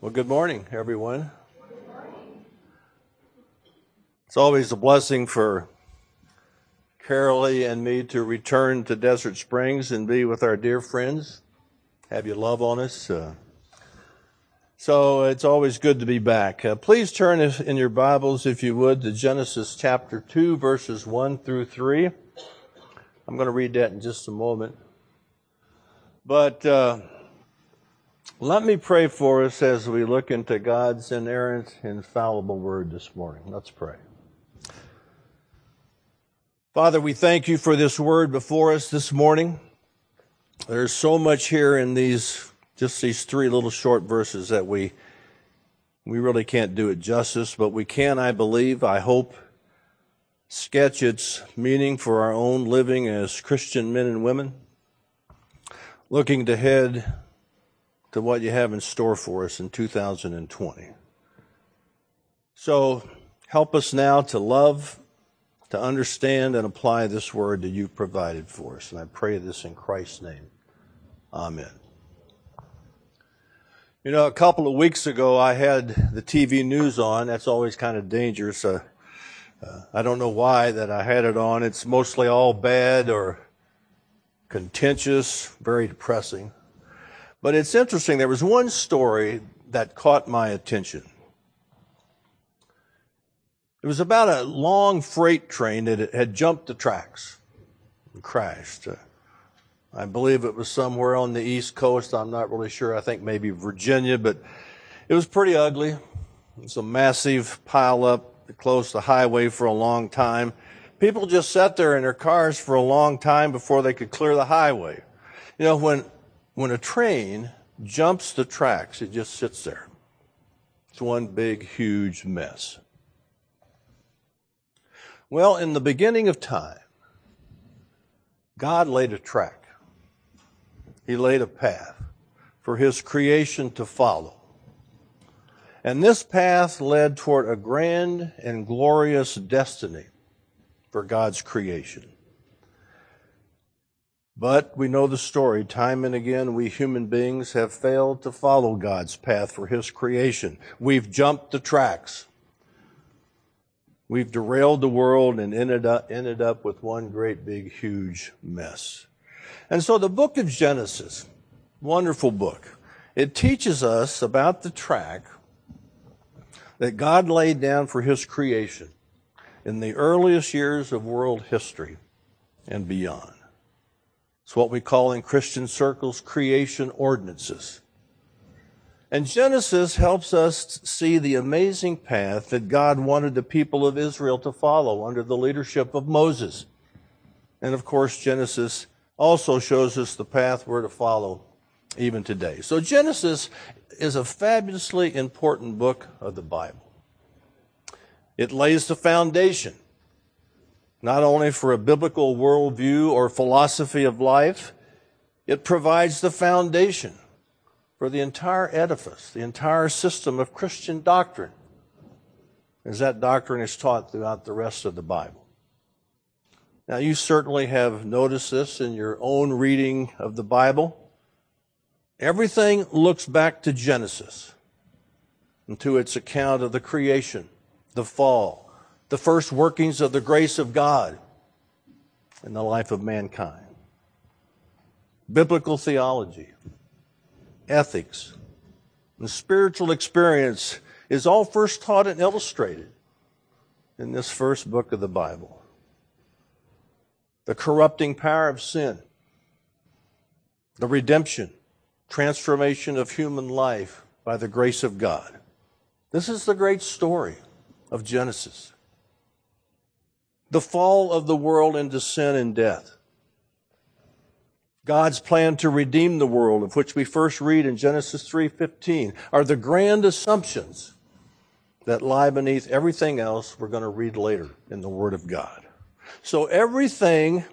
Well, good morning, everyone. It's always a blessing for Carolee and me to return to Desert Springs and be with our dear friends, have your love on us. Uh, so it's always good to be back. Uh, please turn in your Bibles, if you would, to Genesis chapter 2, verses 1 through 3. I'm going to read that in just a moment. But. Uh, let me pray for us as we look into God's inerrant, infallible word this morning. Let's pray. Father, we thank you for this word before us this morning. There's so much here in these, just these three little short verses that we, we really can't do it justice, but we can, I believe, I hope, sketch its meaning for our own living as Christian men and women, looking to head to what you have in store for us in 2020. So help us now to love, to understand, and apply this word that you've provided for us. And I pray this in Christ's name. Amen. You know, a couple of weeks ago, I had the TV news on. That's always kind of dangerous. Uh, uh, I don't know why that I had it on. It's mostly all bad or contentious, very depressing. But it's interesting, there was one story that caught my attention. It was about a long freight train that had jumped the tracks and crashed. Uh, I believe it was somewhere on the East Coast. I'm not really sure. I think maybe Virginia, but it was pretty ugly. It was a massive pile up that closed the highway for a long time. People just sat there in their cars for a long time before they could clear the highway. You know, when when a train jumps the tracks, it just sits there. It's one big, huge mess. Well, in the beginning of time, God laid a track. He laid a path for His creation to follow. And this path led toward a grand and glorious destiny for God's creation. But we know the story. Time and again, we human beings have failed to follow God's path for His creation. We've jumped the tracks. We've derailed the world and ended up, ended up with one great big huge mess. And so the book of Genesis, wonderful book, it teaches us about the track that God laid down for His creation in the earliest years of world history and beyond. It's what we call in Christian circles creation ordinances. And Genesis helps us see the amazing path that God wanted the people of Israel to follow under the leadership of Moses. And of course, Genesis also shows us the path we're to follow even today. So Genesis is a fabulously important book of the Bible. It lays the foundation not only for a biblical worldview or philosophy of life, it provides the foundation for the entire edifice, the entire system of Christian doctrine, as that doctrine is taught throughout the rest of the Bible. Now, you certainly have noticed this in your own reading of the Bible. Everything looks back to Genesis and to its account of the creation, the fall, the first workings of the grace of God in the life of mankind. Biblical theology, ethics, and spiritual experience is all first taught and illustrated in this first book of the Bible. The corrupting power of sin, the redemption, transformation of human life by the grace of God. This is the great story of Genesis the fall of the world into sin and death. God's plan to redeem the world, of which we first read in Genesis 3:15, are the grand assumptions that lie beneath everything else we're going to read later in the Word of God. So everything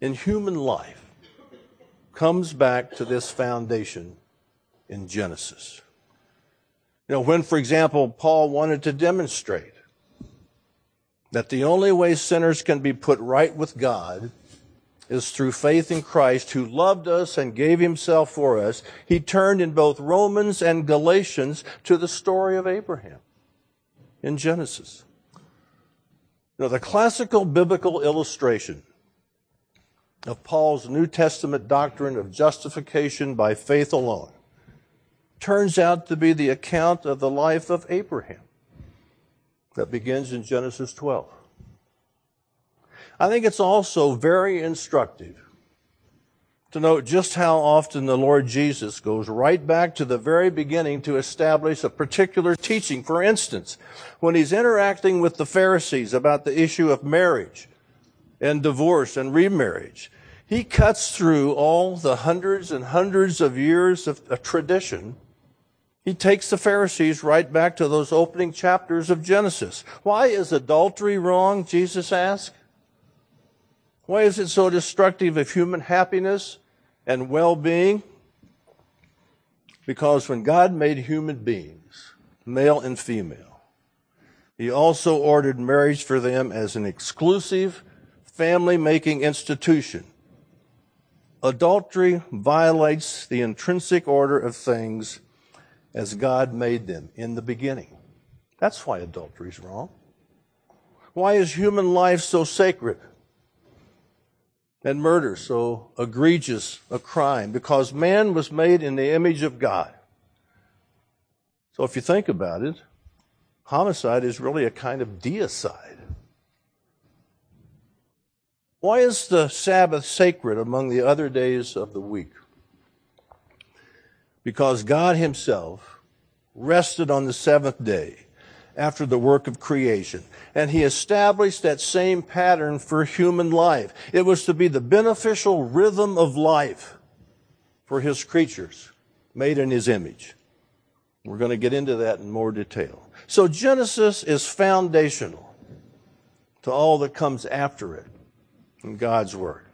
in human life comes back to this foundation in Genesis. You know, when, for example, Paul wanted to demonstrate that the only way sinners can be put right with God is through faith in Christ who loved us and gave himself for us. He turned in both Romans and Galatians to the story of Abraham in Genesis. Now, the classical biblical illustration of Paul's New Testament doctrine of justification by faith alone turns out to be the account of the life of Abraham that begins in Genesis 12. I think it's also very instructive to note just how often the Lord Jesus goes right back to the very beginning to establish a particular teaching. For instance, when he's interacting with the Pharisees about the issue of marriage and divorce and remarriage, he cuts through all the hundreds and hundreds of years of, tradition. He takes the Pharisees right back to those opening chapters of Genesis. Why is adultery wrong? Jesus asked. Why is it so destructive of human happiness and well being? Because when God made human beings, male and female, He also ordered marriage for them as an exclusive family making institution. Adultery violates the intrinsic order of things as God made them in the beginning. That's why adultery is wrong. Why is human life so sacred? and murder so egregious a crime because man was made in the image of God. So if you think about it, homicide is really a kind of deicide. Why is the Sabbath sacred among the other days of the week? Because God Himself rested on the seventh day after the work of creation. And he established that same pattern for human life. It was to be the beneficial rhythm of life for his creatures, made in his image. We're going to get into that in more detail. So Genesis is foundational to all that comes after it in God's Word.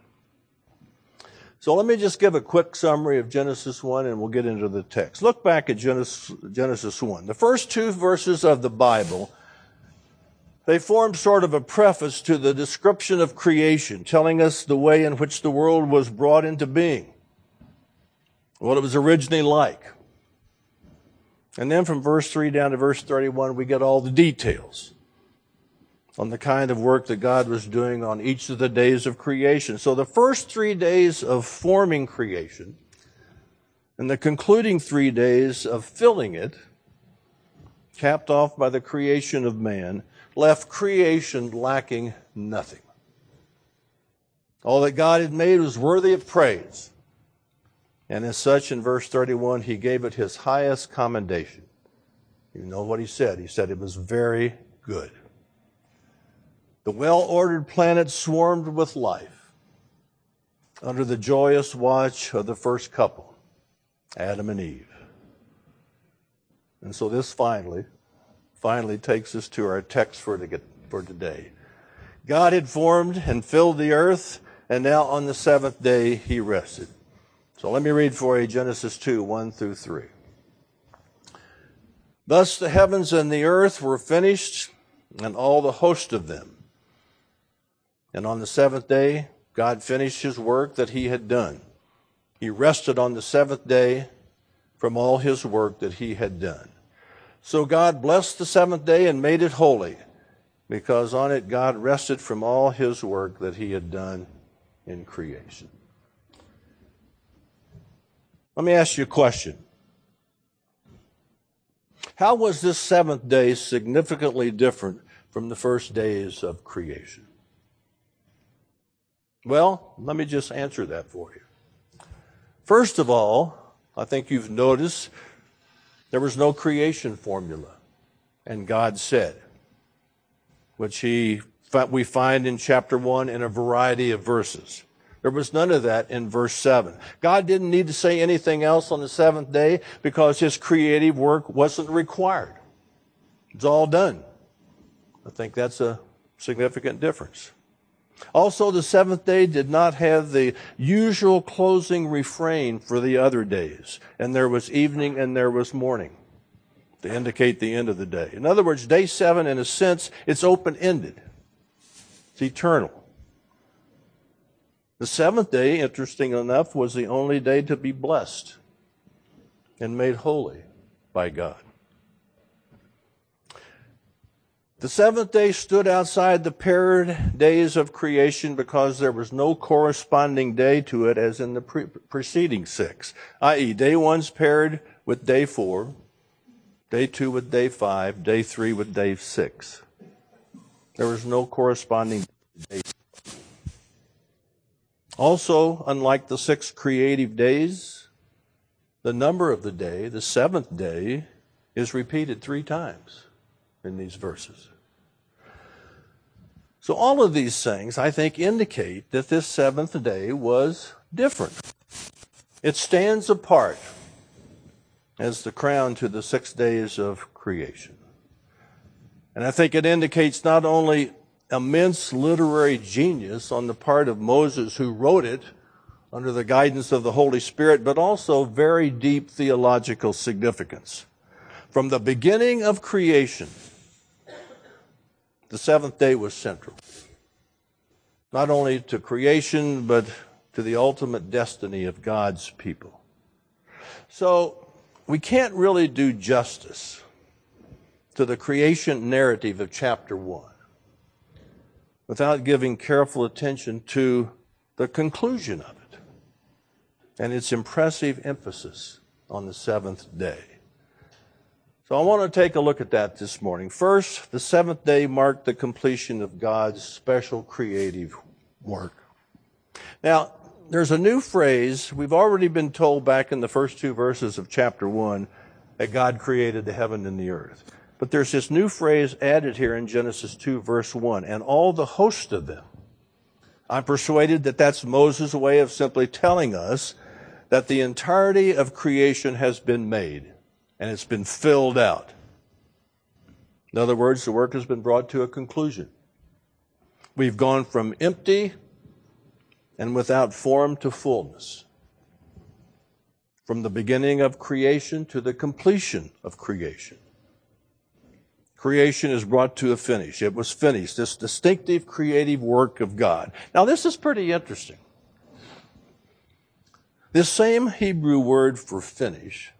So let me just give a quick summary of Genesis 1 and we'll get into the text. Look back at Genesis, Genesis 1. The first two verses of the Bible, they form sort of a preface to the description of creation, telling us the way in which the world was brought into being, what it was originally like. And then from verse 3 down to verse 31, we get all the details on the kind of work that God was doing on each of the days of creation. So the first three days of forming creation and the concluding three days of filling it, capped off by the creation of man, left creation lacking nothing. All that God had made was worthy of praise. And as such, in verse 31, he gave it his highest commendation. You know what he said? He said it was very good. The well ordered planet swarmed with life under the joyous watch of the first couple, Adam and Eve. And so this finally, finally takes us to our text for, to for today. God had formed and filled the earth, and now on the seventh day he rested. So let me read for you Genesis 2 1 through 3. Thus the heavens and the earth were finished, and all the host of them. And on the seventh day, God finished his work that he had done. He rested on the seventh day from all his work that he had done. So God blessed the seventh day and made it holy, because on it God rested from all his work that he had done in creation. Let me ask you a question. How was this seventh day significantly different from the first days of creation? Well, let me just answer that for you. First of all, I think you've noticed there was no creation formula. And God said, which he, we find in chapter 1 in a variety of verses. There was none of that in verse 7. God didn't need to say anything else on the seventh day because his creative work wasn't required. It's all done. I think that's a significant difference. Also, the seventh day did not have the usual closing refrain for the other days. And there was evening and there was morning to indicate the end of the day. In other words, day seven, in a sense, it's open ended, it's eternal. The seventh day, interesting enough, was the only day to be blessed and made holy by God. The seventh day stood outside the paired days of creation because there was no corresponding day to it as in the pre- preceding six, i.e., day one's paired with day four, day two with day five, day three with day six. There was no corresponding day. Also, unlike the six creative days, the number of the day, the seventh day, is repeated three times in these verses. So, all of these things, I think, indicate that this seventh day was different. It stands apart as the crown to the six days of creation. And I think it indicates not only immense literary genius on the part of Moses who wrote it under the guidance of the Holy Spirit, but also very deep theological significance. From the beginning of creation, the seventh day was central. Not only to creation, but to the ultimate destiny of God's people. So, we can't really do justice to the creation narrative of chapter 1 without giving careful attention to the conclusion of it and its impressive emphasis on the seventh day. So I want to take a look at that this morning. First, the seventh day marked the completion of God's special creative work. Now, there's a new phrase. We've already been told back in the first two verses of chapter 1 that God created the heaven and the earth. But there's this new phrase added here in Genesis 2, verse 1, and all the host of them. I'm persuaded that that's Moses' way of simply telling us that the entirety of creation has been made and it's been filled out. In other words, the work has been brought to a conclusion. We've gone from empty and without form to fullness. From the beginning of creation to the completion of creation. Creation is brought to a finish. It was finished. This distinctive creative work of God. Now, this is pretty interesting. This same Hebrew word for finish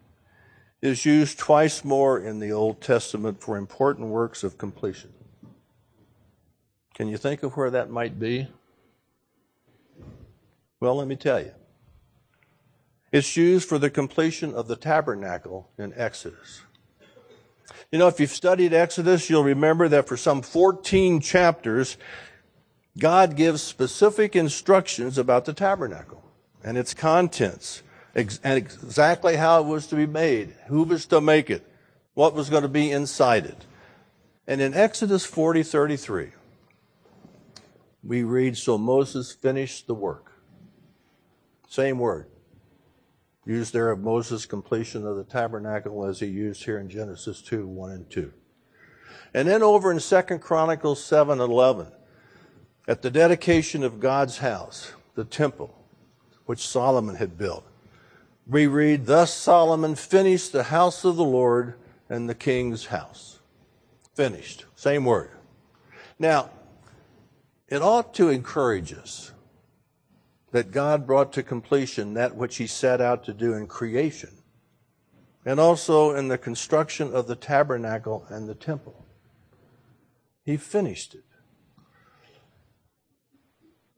is used twice more in the Old Testament for important works of completion. Can you think of where that might be? Well, let me tell you. It's used for the completion of the tabernacle in Exodus. You know, if you've studied Exodus, you'll remember that for some 14 chapters, God gives specific instructions about the tabernacle and its contents and exactly how it was to be made, who was to make it, what was going to be inside it. And in Exodus 40 33, we read, So Moses finished the work. Same word. Used there of Moses' completion of the tabernacle as he used here in Genesis 2 1 and 2. And then over in 2 Chronicles 7 11, at the dedication of God's house, the temple, which Solomon had built, we read, Thus Solomon finished the house of the Lord and the king's house. Finished. Same word. Now, it ought to encourage us that God brought to completion that which he set out to do in creation and also in the construction of the tabernacle and the temple. He finished it.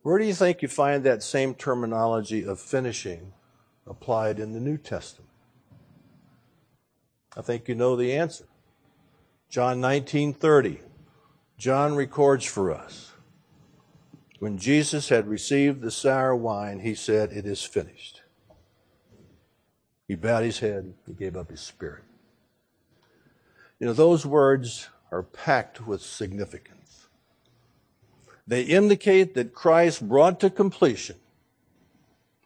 Where do you think you find that same terminology of finishing applied in the New Testament? I think you know the answer. John 19:30. John records for us. When Jesus had received the sour wine, he said, "It is finished." He bowed his head, he gave up his spirit. You know, those words are packed with significance. They indicate that Christ brought to completion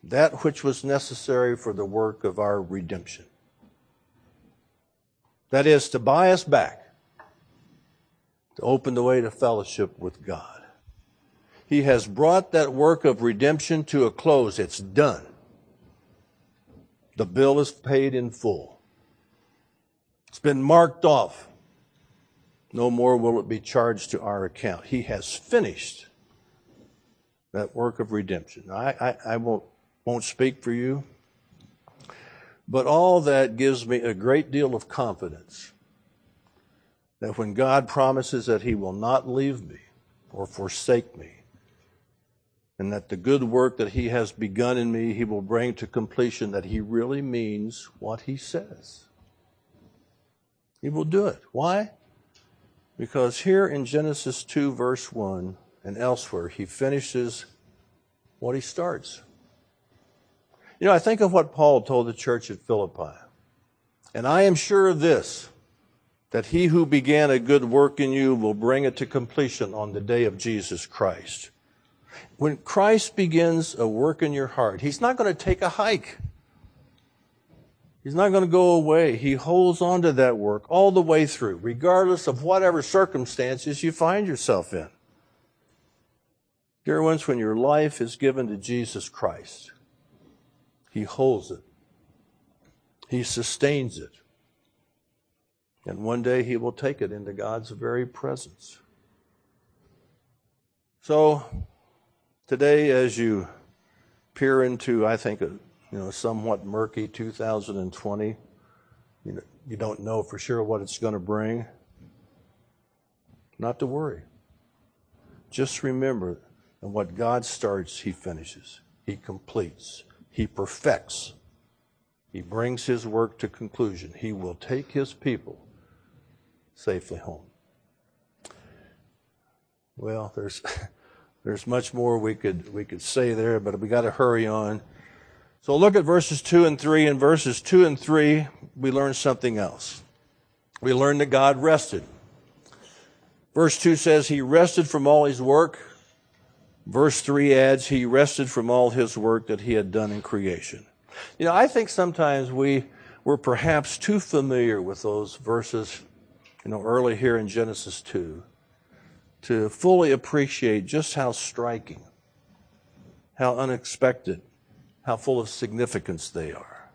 that which was necessary for the work of our redemption. That is, to buy us back, to open the way to fellowship with God. He has brought that work of redemption to a close. It's done. The bill is paid in full. It's been marked off. No more will it be charged to our account. He has finished that work of redemption. I, I, I won't, won't speak for you, but all that gives me a great deal of confidence that when God promises that He will not leave me or forsake me, and that the good work that He has begun in me, He will bring to completion, that He really means what He says. He will do it. Why? Because here in Genesis 2, verse 1, and elsewhere, He finishes what He starts. You know, I think of what Paul told the church at Philippi. And I am sure of this, that he who began a good work in you will bring it to completion on the day of Jesus Christ. When Christ begins a work in your heart, he's not going to take a hike. He's not going to go away. He holds on to that work all the way through, regardless of whatever circumstances you find yourself in. Dear ones, when your life is given to Jesus Christ, He holds it, He sustains it, and one day He will take it into God's very presence. So, today, as you peer into, I think, a you know, somewhat murky 2020. You, know, you don't know for sure what it's going to bring. Not to worry. Just remember that what God starts, He finishes, He completes, He perfects. He brings His work to conclusion. He will take His people safely home. Well, there's there's much more we could we could say there, but we got to hurry on. So look at verses 2 and 3. In verses 2 and 3, we learn something else. We learn that God rested. Verse 2 says, He rested from all His work. Verse 3 adds, He rested from all His work that He had done in creation. You know, I think sometimes we were perhaps too familiar with those verses, you know, early here in Genesis 2 to fully appreciate just how striking, how unexpected, how full of significance they are.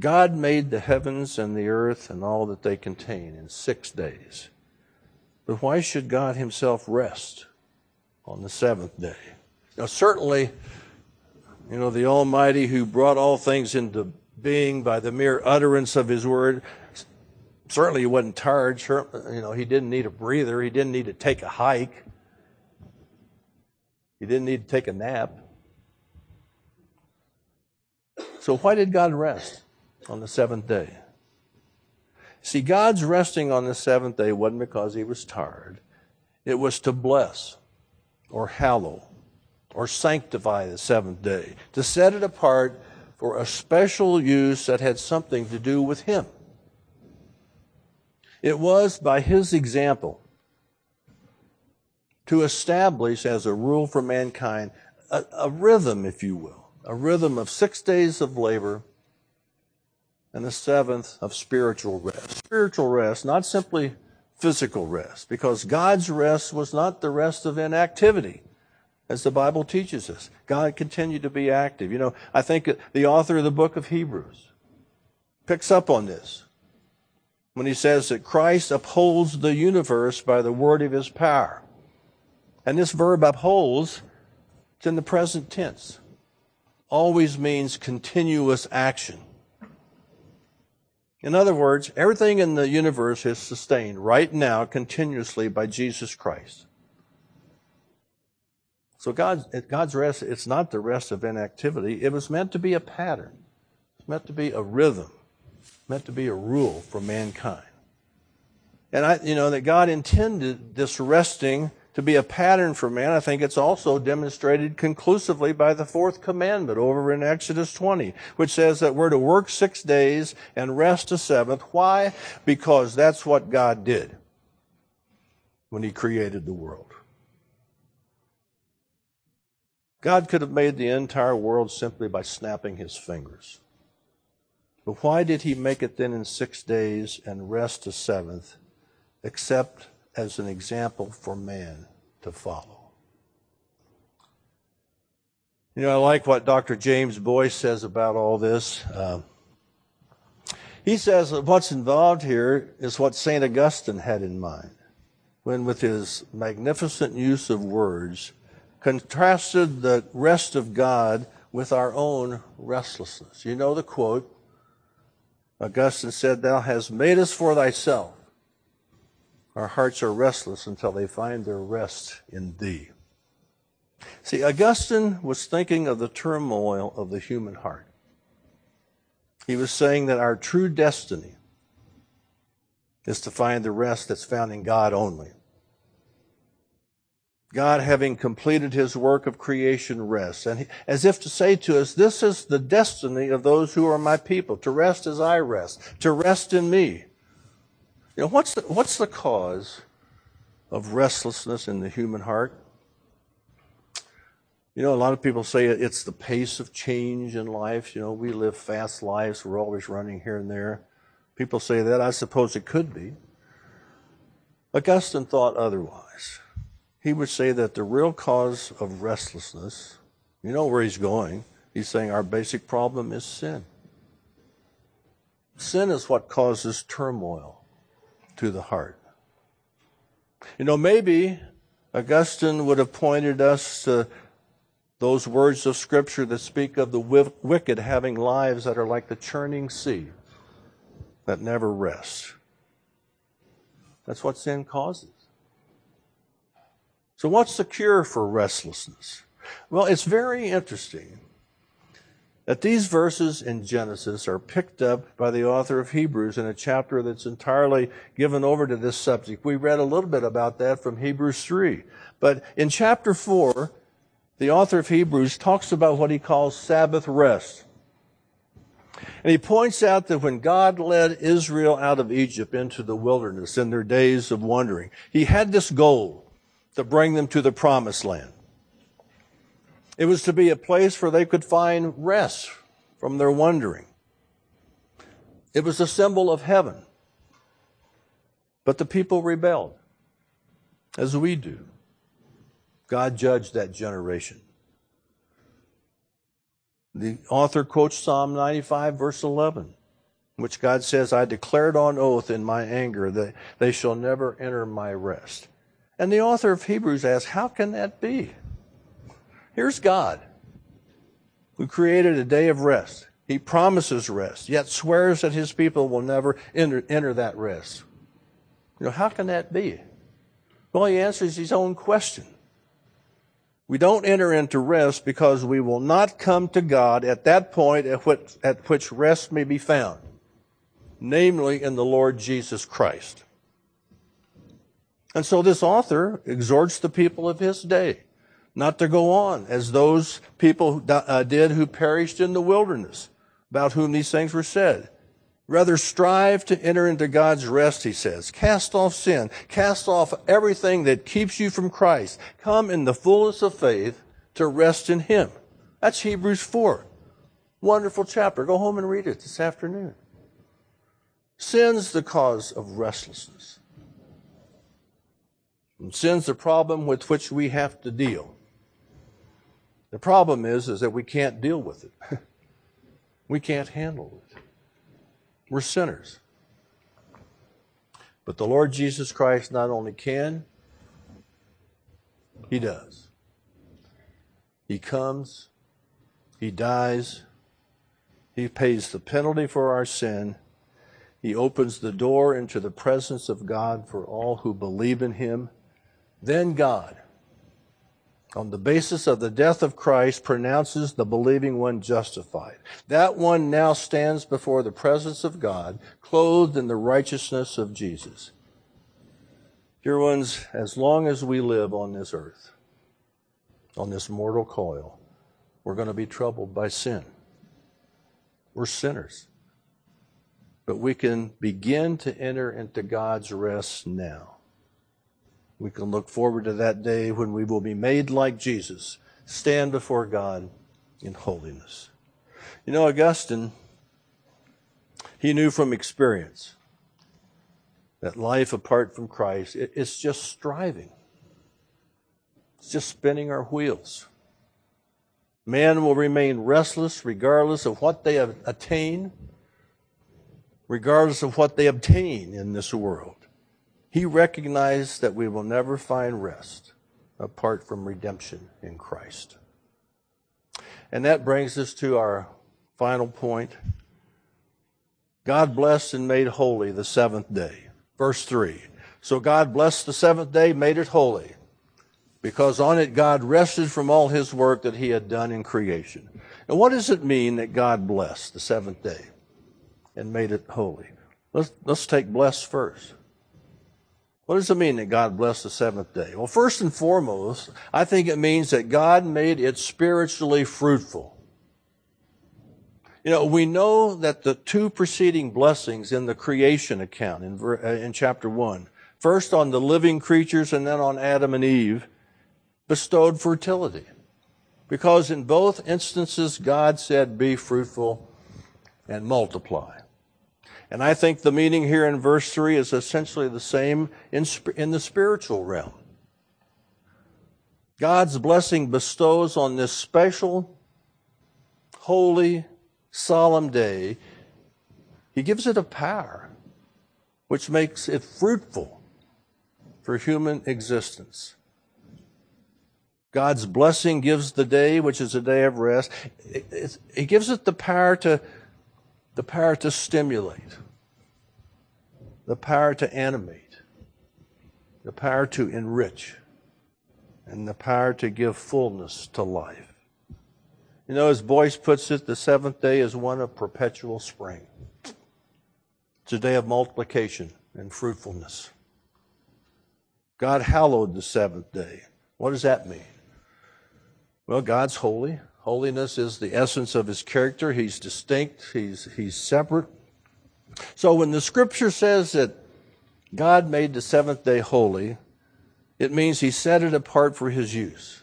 God made the heavens and the earth and all that they contain in six days. But why should God Himself rest on the seventh day? Now, certainly, you know, the Almighty who brought all things into being by the mere utterance of His word, certainly He wasn't tired. Certainly, You know, He didn't need a breather. He didn't need to take a hike. He didn't need to take a nap. So, why did God rest on the seventh day? See, God's resting on the seventh day wasn't because he was tired, it was to bless or hallow or sanctify the seventh day, to set it apart for a special use that had something to do with him. It was by his example to establish as a rule for mankind a, a rhythm, if you will a rhythm of six days of labor and the seventh of spiritual rest. Spiritual rest, not simply physical rest, because God's rest was not the rest of inactivity, as the Bible teaches us. God continued to be active. You know, I think the author of the book of Hebrews picks up on this when he says that Christ upholds the universe by the word of his power. And this verb upholds, it's in the present tense always means continuous action. In other words, everything in the universe is sustained right now continuously by Jesus Christ. So God's, God's rest, it's not the rest of inactivity. It was meant to be a pattern. It's meant to be a rhythm. It's meant to be a rule for mankind. And I, you know, that God intended this resting to be a pattern for man, I think it's also demonstrated conclusively by the fourth commandment over in Exodus 20, which says that we're to work six days and rest a seventh. Why? Because that's what God did when He created the world. God could have made the entire world simply by snapping His fingers. But why did He make it then in six days and rest a seventh, except as an example for man to follow. You know, I like what Dr. James Boice says about all this. Um, he says that what's involved here is what St. Augustine had in mind when, with his magnificent use of words, contrasted the rest of God with our own restlessness. You know the quote. Augustine said, Thou hast made us for thyself. Our hearts are restless until they find their rest in thee. See, Augustine was thinking of the turmoil of the human heart. He was saying that our true destiny is to find the rest that's found in God only. God, having completed his work of creation, rests. And he, as if to say to us, this is the destiny of those who are my people, to rest as I rest, to rest in me. You know, what's the, what's the cause of restlessness in the human heart? You know, a lot of people say it's the pace of change in life. You know, we live fast lives. We're always running here and there. People say that. I suppose it could be. Augustine thought otherwise he would say that the real cause of restlessness, you know where he's going. He's saying our basic problem is sin. Sin is what causes turmoil to the heart. You know, maybe Augustine would have pointed us to those words of Scripture that speak of the wicked having lives that are like the churning sea that never rests. That's what sin causes. So, what's the cure for restlessness? Well, it's very interesting that these verses in Genesis are picked up by the author of Hebrews in a chapter that's entirely given over to this subject. We read a little bit about that from Hebrews 3. But in chapter 4, the author of Hebrews talks about what he calls Sabbath rest. And he points out that when God led Israel out of Egypt into the wilderness in their days of wandering, he had this goal to bring them to the promised land. It was to be a place where they could find rest from their wandering. It was a symbol of heaven. But the people rebelled, as we do. God judged that generation. The author quotes Psalm 95, verse 11, which God says, I declared on oath in my anger that they shall never enter my rest. And the author of Hebrews asks, How can that be? Here's God, who created a day of rest. He promises rest, yet swears that his people will never enter, enter that rest. You know, how can that be? Well, he answers his own question. We don't enter into rest because we will not come to God at that point at which, at which rest may be found, namely in the Lord Jesus Christ. And so this author exhorts the people of his day not to go on as those people uh, did who perished in the wilderness, about whom these things were said. Rather, strive to enter into God's rest, he says. Cast off sin. Cast off everything that keeps you from Christ. Come in the fullness of faith to rest in Him. That's Hebrews 4. Wonderful chapter. Go home and read it this afternoon. Sin's the cause of restlessness. And sin's the problem with which we have to deal. The problem is, is that we can't deal with it. we can't handle it. We're sinners. But the Lord Jesus Christ not only can, He does. He comes, He dies, He pays the penalty for our sin, He opens the door into the presence of God for all who believe in Him. Then God, on the basis of the death of Christ, pronounces the believing one justified. That one now stands before the presence of God, clothed in the righteousness of Jesus. Dear ones, as long as we live on this earth, on this mortal coil, we're going to be troubled by sin. We're sinners. But we can begin to enter into God's rest now. We can look forward to that day when we will be made like Jesus, stand before God in holiness. You know, Augustine, he knew from experience that life apart from Christ, it's just striving. It's just spinning our wheels. Man will remain restless regardless of what they attain, regardless of what they obtain in this world. He recognized that we will never find rest apart from redemption in Christ. And that brings us to our final point. God blessed and made holy the seventh day. Verse 3. So God blessed the seventh day, made it holy, because on it God rested from all his work that he had done in creation. And what does it mean that God blessed the seventh day and made it holy? Let's, let's take bless first. What does it mean that God blessed the seventh day? Well, first and foremost, I think it means that God made it spiritually fruitful. You know, we know that the two preceding blessings in the creation account in, uh, in chapter 1, first on the living creatures and then on Adam and Eve, bestowed fertility. Because in both instances, God said, Be fruitful and multiply. And I think the meaning here in verse 3 is essentially the same in, in the spiritual realm. God's blessing bestows on this special, holy, solemn day, He gives it a power which makes it fruitful for human existence. God's blessing gives the day, which is a day of rest. He gives it the power to, the power to stimulate the power to animate, the power to enrich, and the power to give fullness to life. You know, as Boice puts it, the seventh day is one of perpetual spring. It's a day of multiplication and fruitfulness. God hallowed the seventh day. What does that mean? Well, God's holy. Holiness is the essence of his character. He's distinct, he's, he's separate. So when the scripture says that God made the seventh day holy, it means he set it apart for his use.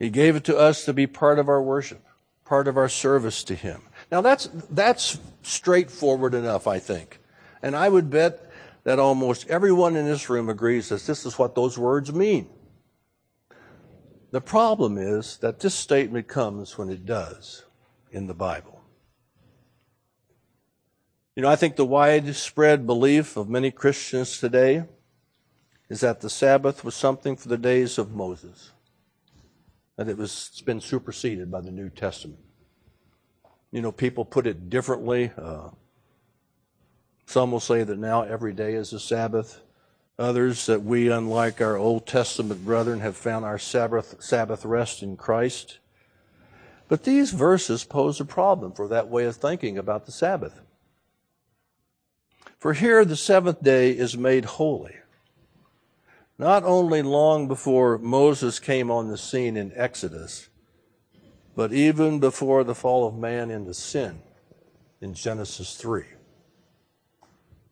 He gave it to us to be part of our worship, part of our service to him. Now that's, that's straightforward enough, I think. And I would bet that almost everyone in this room agrees that this is what those words mean. The problem is that this statement comes when it does in the Bible. You know, I think the widespread belief of many Christians today is that the Sabbath was something for the days of Moses, that it was it's been superseded by the New Testament. You know, people put it differently. Uh, some will say that now every day is a Sabbath. Others that we, unlike our Old Testament brethren, have found our Sabbath, Sabbath rest in Christ. But these verses pose a problem for that way of thinking about the Sabbath. For here the seventh day is made holy. Not only long before Moses came on the scene in Exodus, but even before the fall of man into sin in Genesis 3.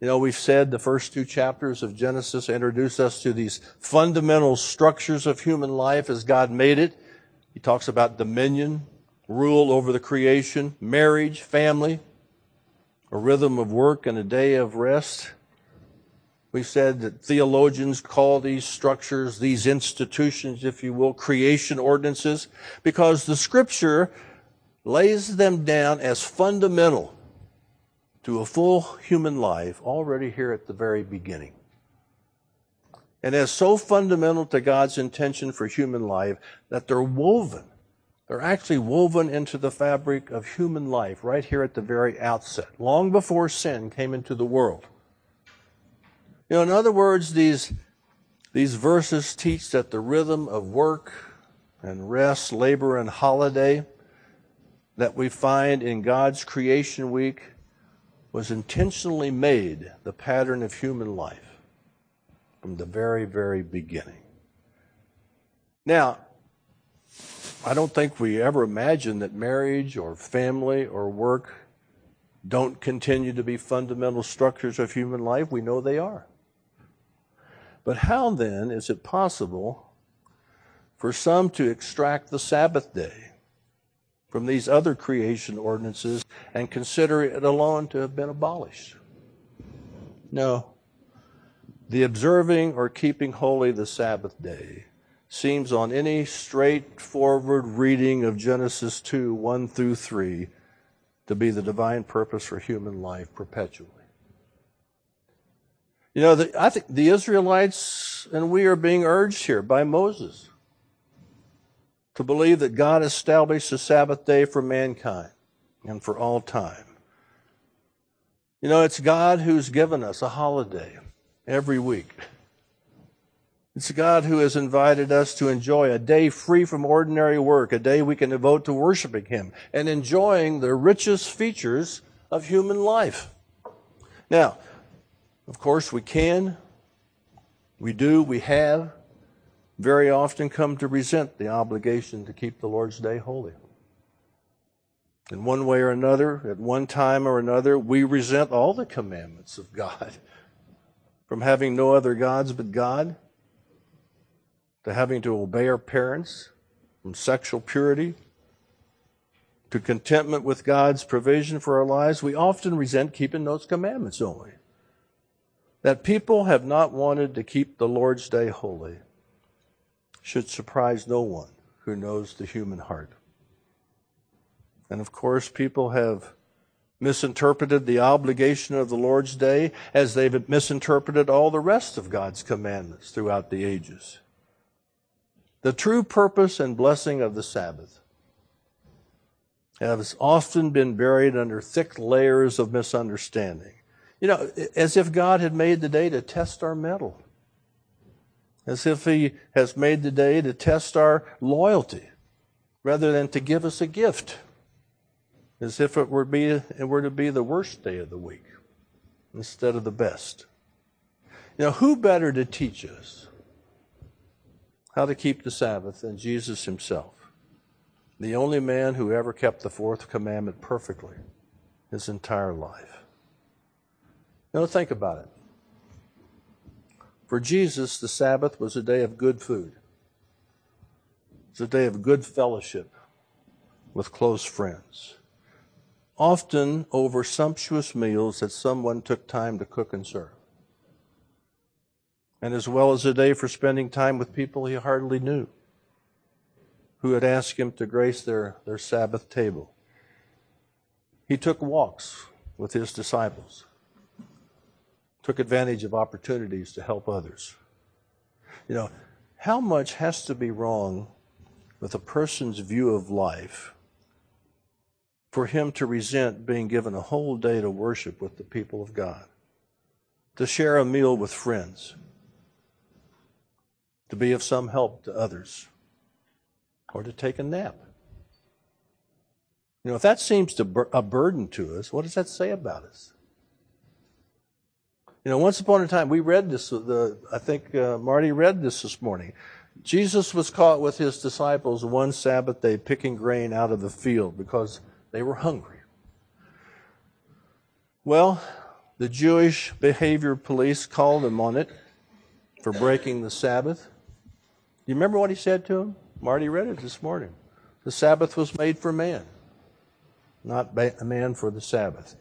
You know, we've said the first two chapters of Genesis introduce us to these fundamental structures of human life as God made it. He talks about dominion, rule over the creation, marriage, family, a rhythm of work and a day of rest. We've said that theologians call these structures, these institutions, if you will, creation ordinances, because the scripture lays them down as fundamental to a full human life already here at the very beginning. And as so fundamental to God's intention for human life that they're woven they're actually woven into the fabric of human life right here at the very outset, long before sin came into the world. You know, in other words, these, these verses teach that the rhythm of work and rest, labor and holiday that we find in God's creation week was intentionally made the pattern of human life from the very, very beginning. Now, I don't think we ever imagine that marriage or family or work don't continue to be fundamental structures of human life. We know they are. But how then is it possible for some to extract the Sabbath day from these other creation ordinances and consider it alone to have been abolished? No. The observing or keeping holy the Sabbath day seems on any straightforward reading of Genesis 2 1 through 3 to be the divine purpose for human life perpetually. You know, the, I think the Israelites and we are being urged here by Moses to believe that God established the Sabbath day for mankind and for all time. You know, it's God who's given us a holiday every week. It's God who has invited us to enjoy a day free from ordinary work, a day we can devote to worshiping Him and enjoying the richest features of human life. Now, of course, we can, we do, we have very often come to resent the obligation to keep the Lord's day holy. In one way or another, at one time or another, we resent all the commandments of God. From having no other gods but God, to having to obey our parents, from sexual purity, to contentment with God's provision for our lives, we often resent keeping those commandments, don't? That people have not wanted to keep the Lord's day holy should surprise no one who knows the human heart. And of course, people have misinterpreted the obligation of the Lord's day as they've misinterpreted all the rest of God's commandments throughout the ages. The true purpose and blessing of the Sabbath has often been buried under thick layers of misunderstanding. You know, as if God had made the day to test our mettle, as if He has made the day to test our loyalty rather than to give us a gift as if it were, be, it were to be the worst day of the week instead of the best. Know, who better to teach us how to keep the Sabbath than Jesus himself? The only man who ever kept the fourth commandment perfectly his entire life. Now, think about it. For Jesus, the Sabbath was a day of good food. It's a day of good fellowship with close friends often over sumptuous meals that someone took time to cook and serve. And as well as a day for spending time with people he hardly knew, who had asked him to grace their, their Sabbath table. He took walks with his disciples, took advantage of opportunities to help others. You know, how much has to be wrong with a person's view of life for him to resent being given a whole day to worship with the people of God, to share a meal with friends, to be of some help to others, or to take a nap. You know, if that seems to a burden to us, what does that say about us? You know, once upon a time, we read this. The, I think uh, Marty read this this morning. Jesus was caught with his disciples one Sabbath day picking grain out of the field because they were hungry. Well, the Jewish behavior police called him on it for breaking the Sabbath. You remember what he said to him? Marty read it this morning. The Sabbath was made for man, not a man for the Sabbath.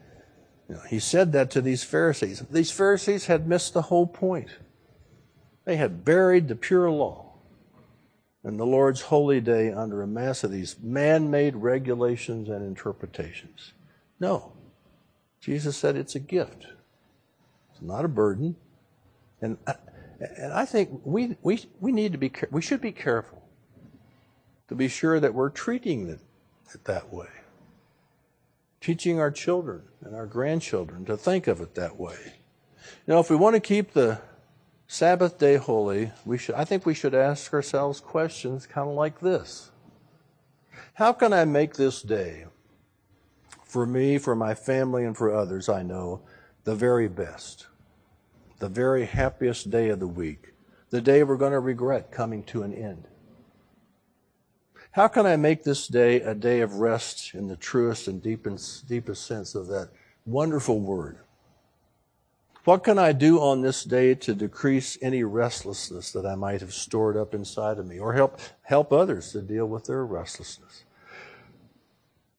You know, he said that to these Pharisees. These Pharisees had missed the whole point. They had buried the pure law and the Lord's holy day under a mass of these man made regulations and interpretations. No. Jesus said it's a gift, it's not a burden. And, and I think we, we, we need to be, we should be careful to be sure that we're treating it that way. Teaching our children and our grandchildren to think of it that way. Know, if we want to keep the Sabbath day holy, we should, I think we should ask ourselves questions kind of like this How can I make this day, for me, for my family, and for others I know, the very best, the very happiest day of the week, the day we're going to regret coming to an end? How can I make this day a day of rest in the truest and deepest, deepest sense of that wonderful word? What can I do on this day to decrease any restlessness that I might have stored up inside of me or help, help others to deal with their restlessness?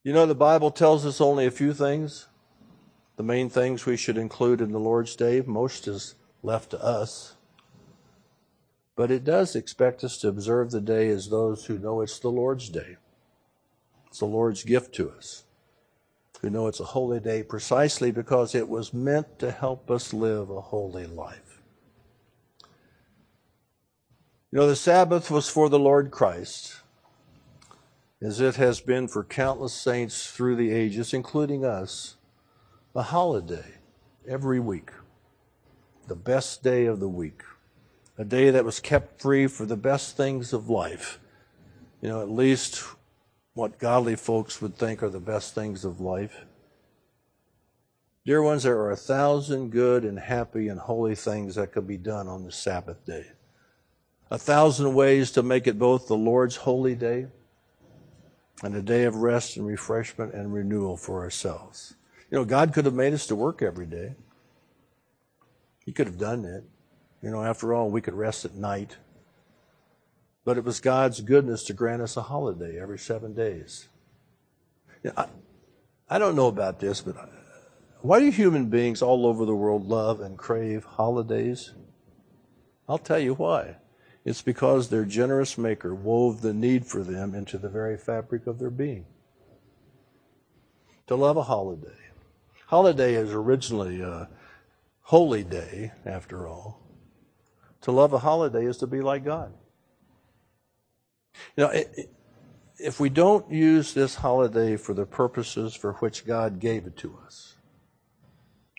You know, the Bible tells us only a few things. The main things we should include in the Lord's Day, most is left to us. But it does expect us to observe the day as those who know it's the Lord's Day. It's the Lord's gift to us who know it's a holy day precisely because it was meant to help us live a holy life. You know, the Sabbath was for the Lord Christ, as it has been for countless saints through the ages, including us, a holiday every week, the best day of the week, a day that was kept free for the best things of life. You know, at least what godly folks would think are the best things of life. Dear ones, there are a thousand good and happy and holy things that could be done on the Sabbath day. A thousand ways to make it both the Lord's holy day and a day of rest and refreshment and renewal for ourselves. You know, God could have made us to work every day. He could have done that. You know, after all, we could rest at night. But it was God's goodness to grant us a holiday every seven days. You know, I, I don't know about this, but why do human beings all over the world love and crave holidays? I'll tell you why. It's because their generous Maker wove the need for them into the very fabric of their being. To love a holiday. Holiday is originally a holy day, after all. To love a holiday is to be like God. You know, if we don't use this holiday for the purposes for which God gave it to us,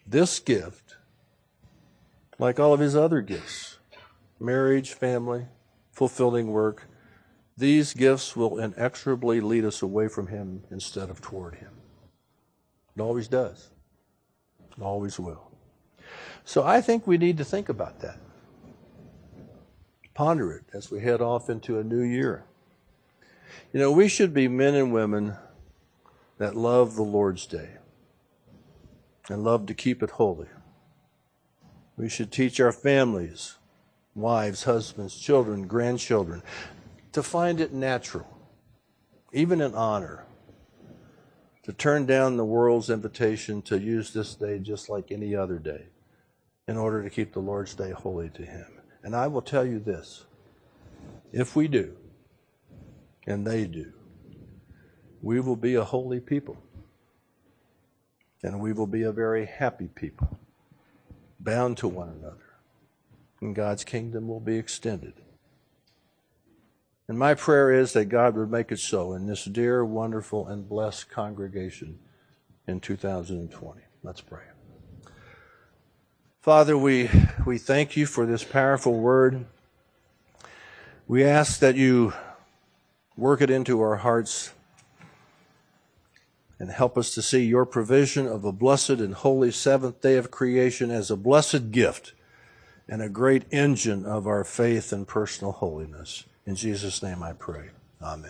this gift, like all of his other gifts, marriage, family, fulfilling work, these gifts will inexorably lead us away from him instead of toward him. It always does. It always will. So I think we need to think about that. Ponder it as we head off into a new year. You know, we should be men and women that love the Lord's Day and love to keep it holy. We should teach our families, wives, husbands, children, grandchildren, to find it natural, even an honor, to turn down the world's invitation to use this day just like any other day in order to keep the Lord's day holy to Him. And I will tell you this if we do, and they do, we will be a holy people. And we will be a very happy people, bound to one another. And God's kingdom will be extended. And my prayer is that God would make it so in this dear, wonderful, and blessed congregation in 2020. Let's pray. Father, we, we thank you for this powerful word. We ask that you work it into our hearts and help us to see your provision of a blessed and holy seventh day of creation as a blessed gift and a great engine of our faith and personal holiness. In Jesus' name I pray. Amen.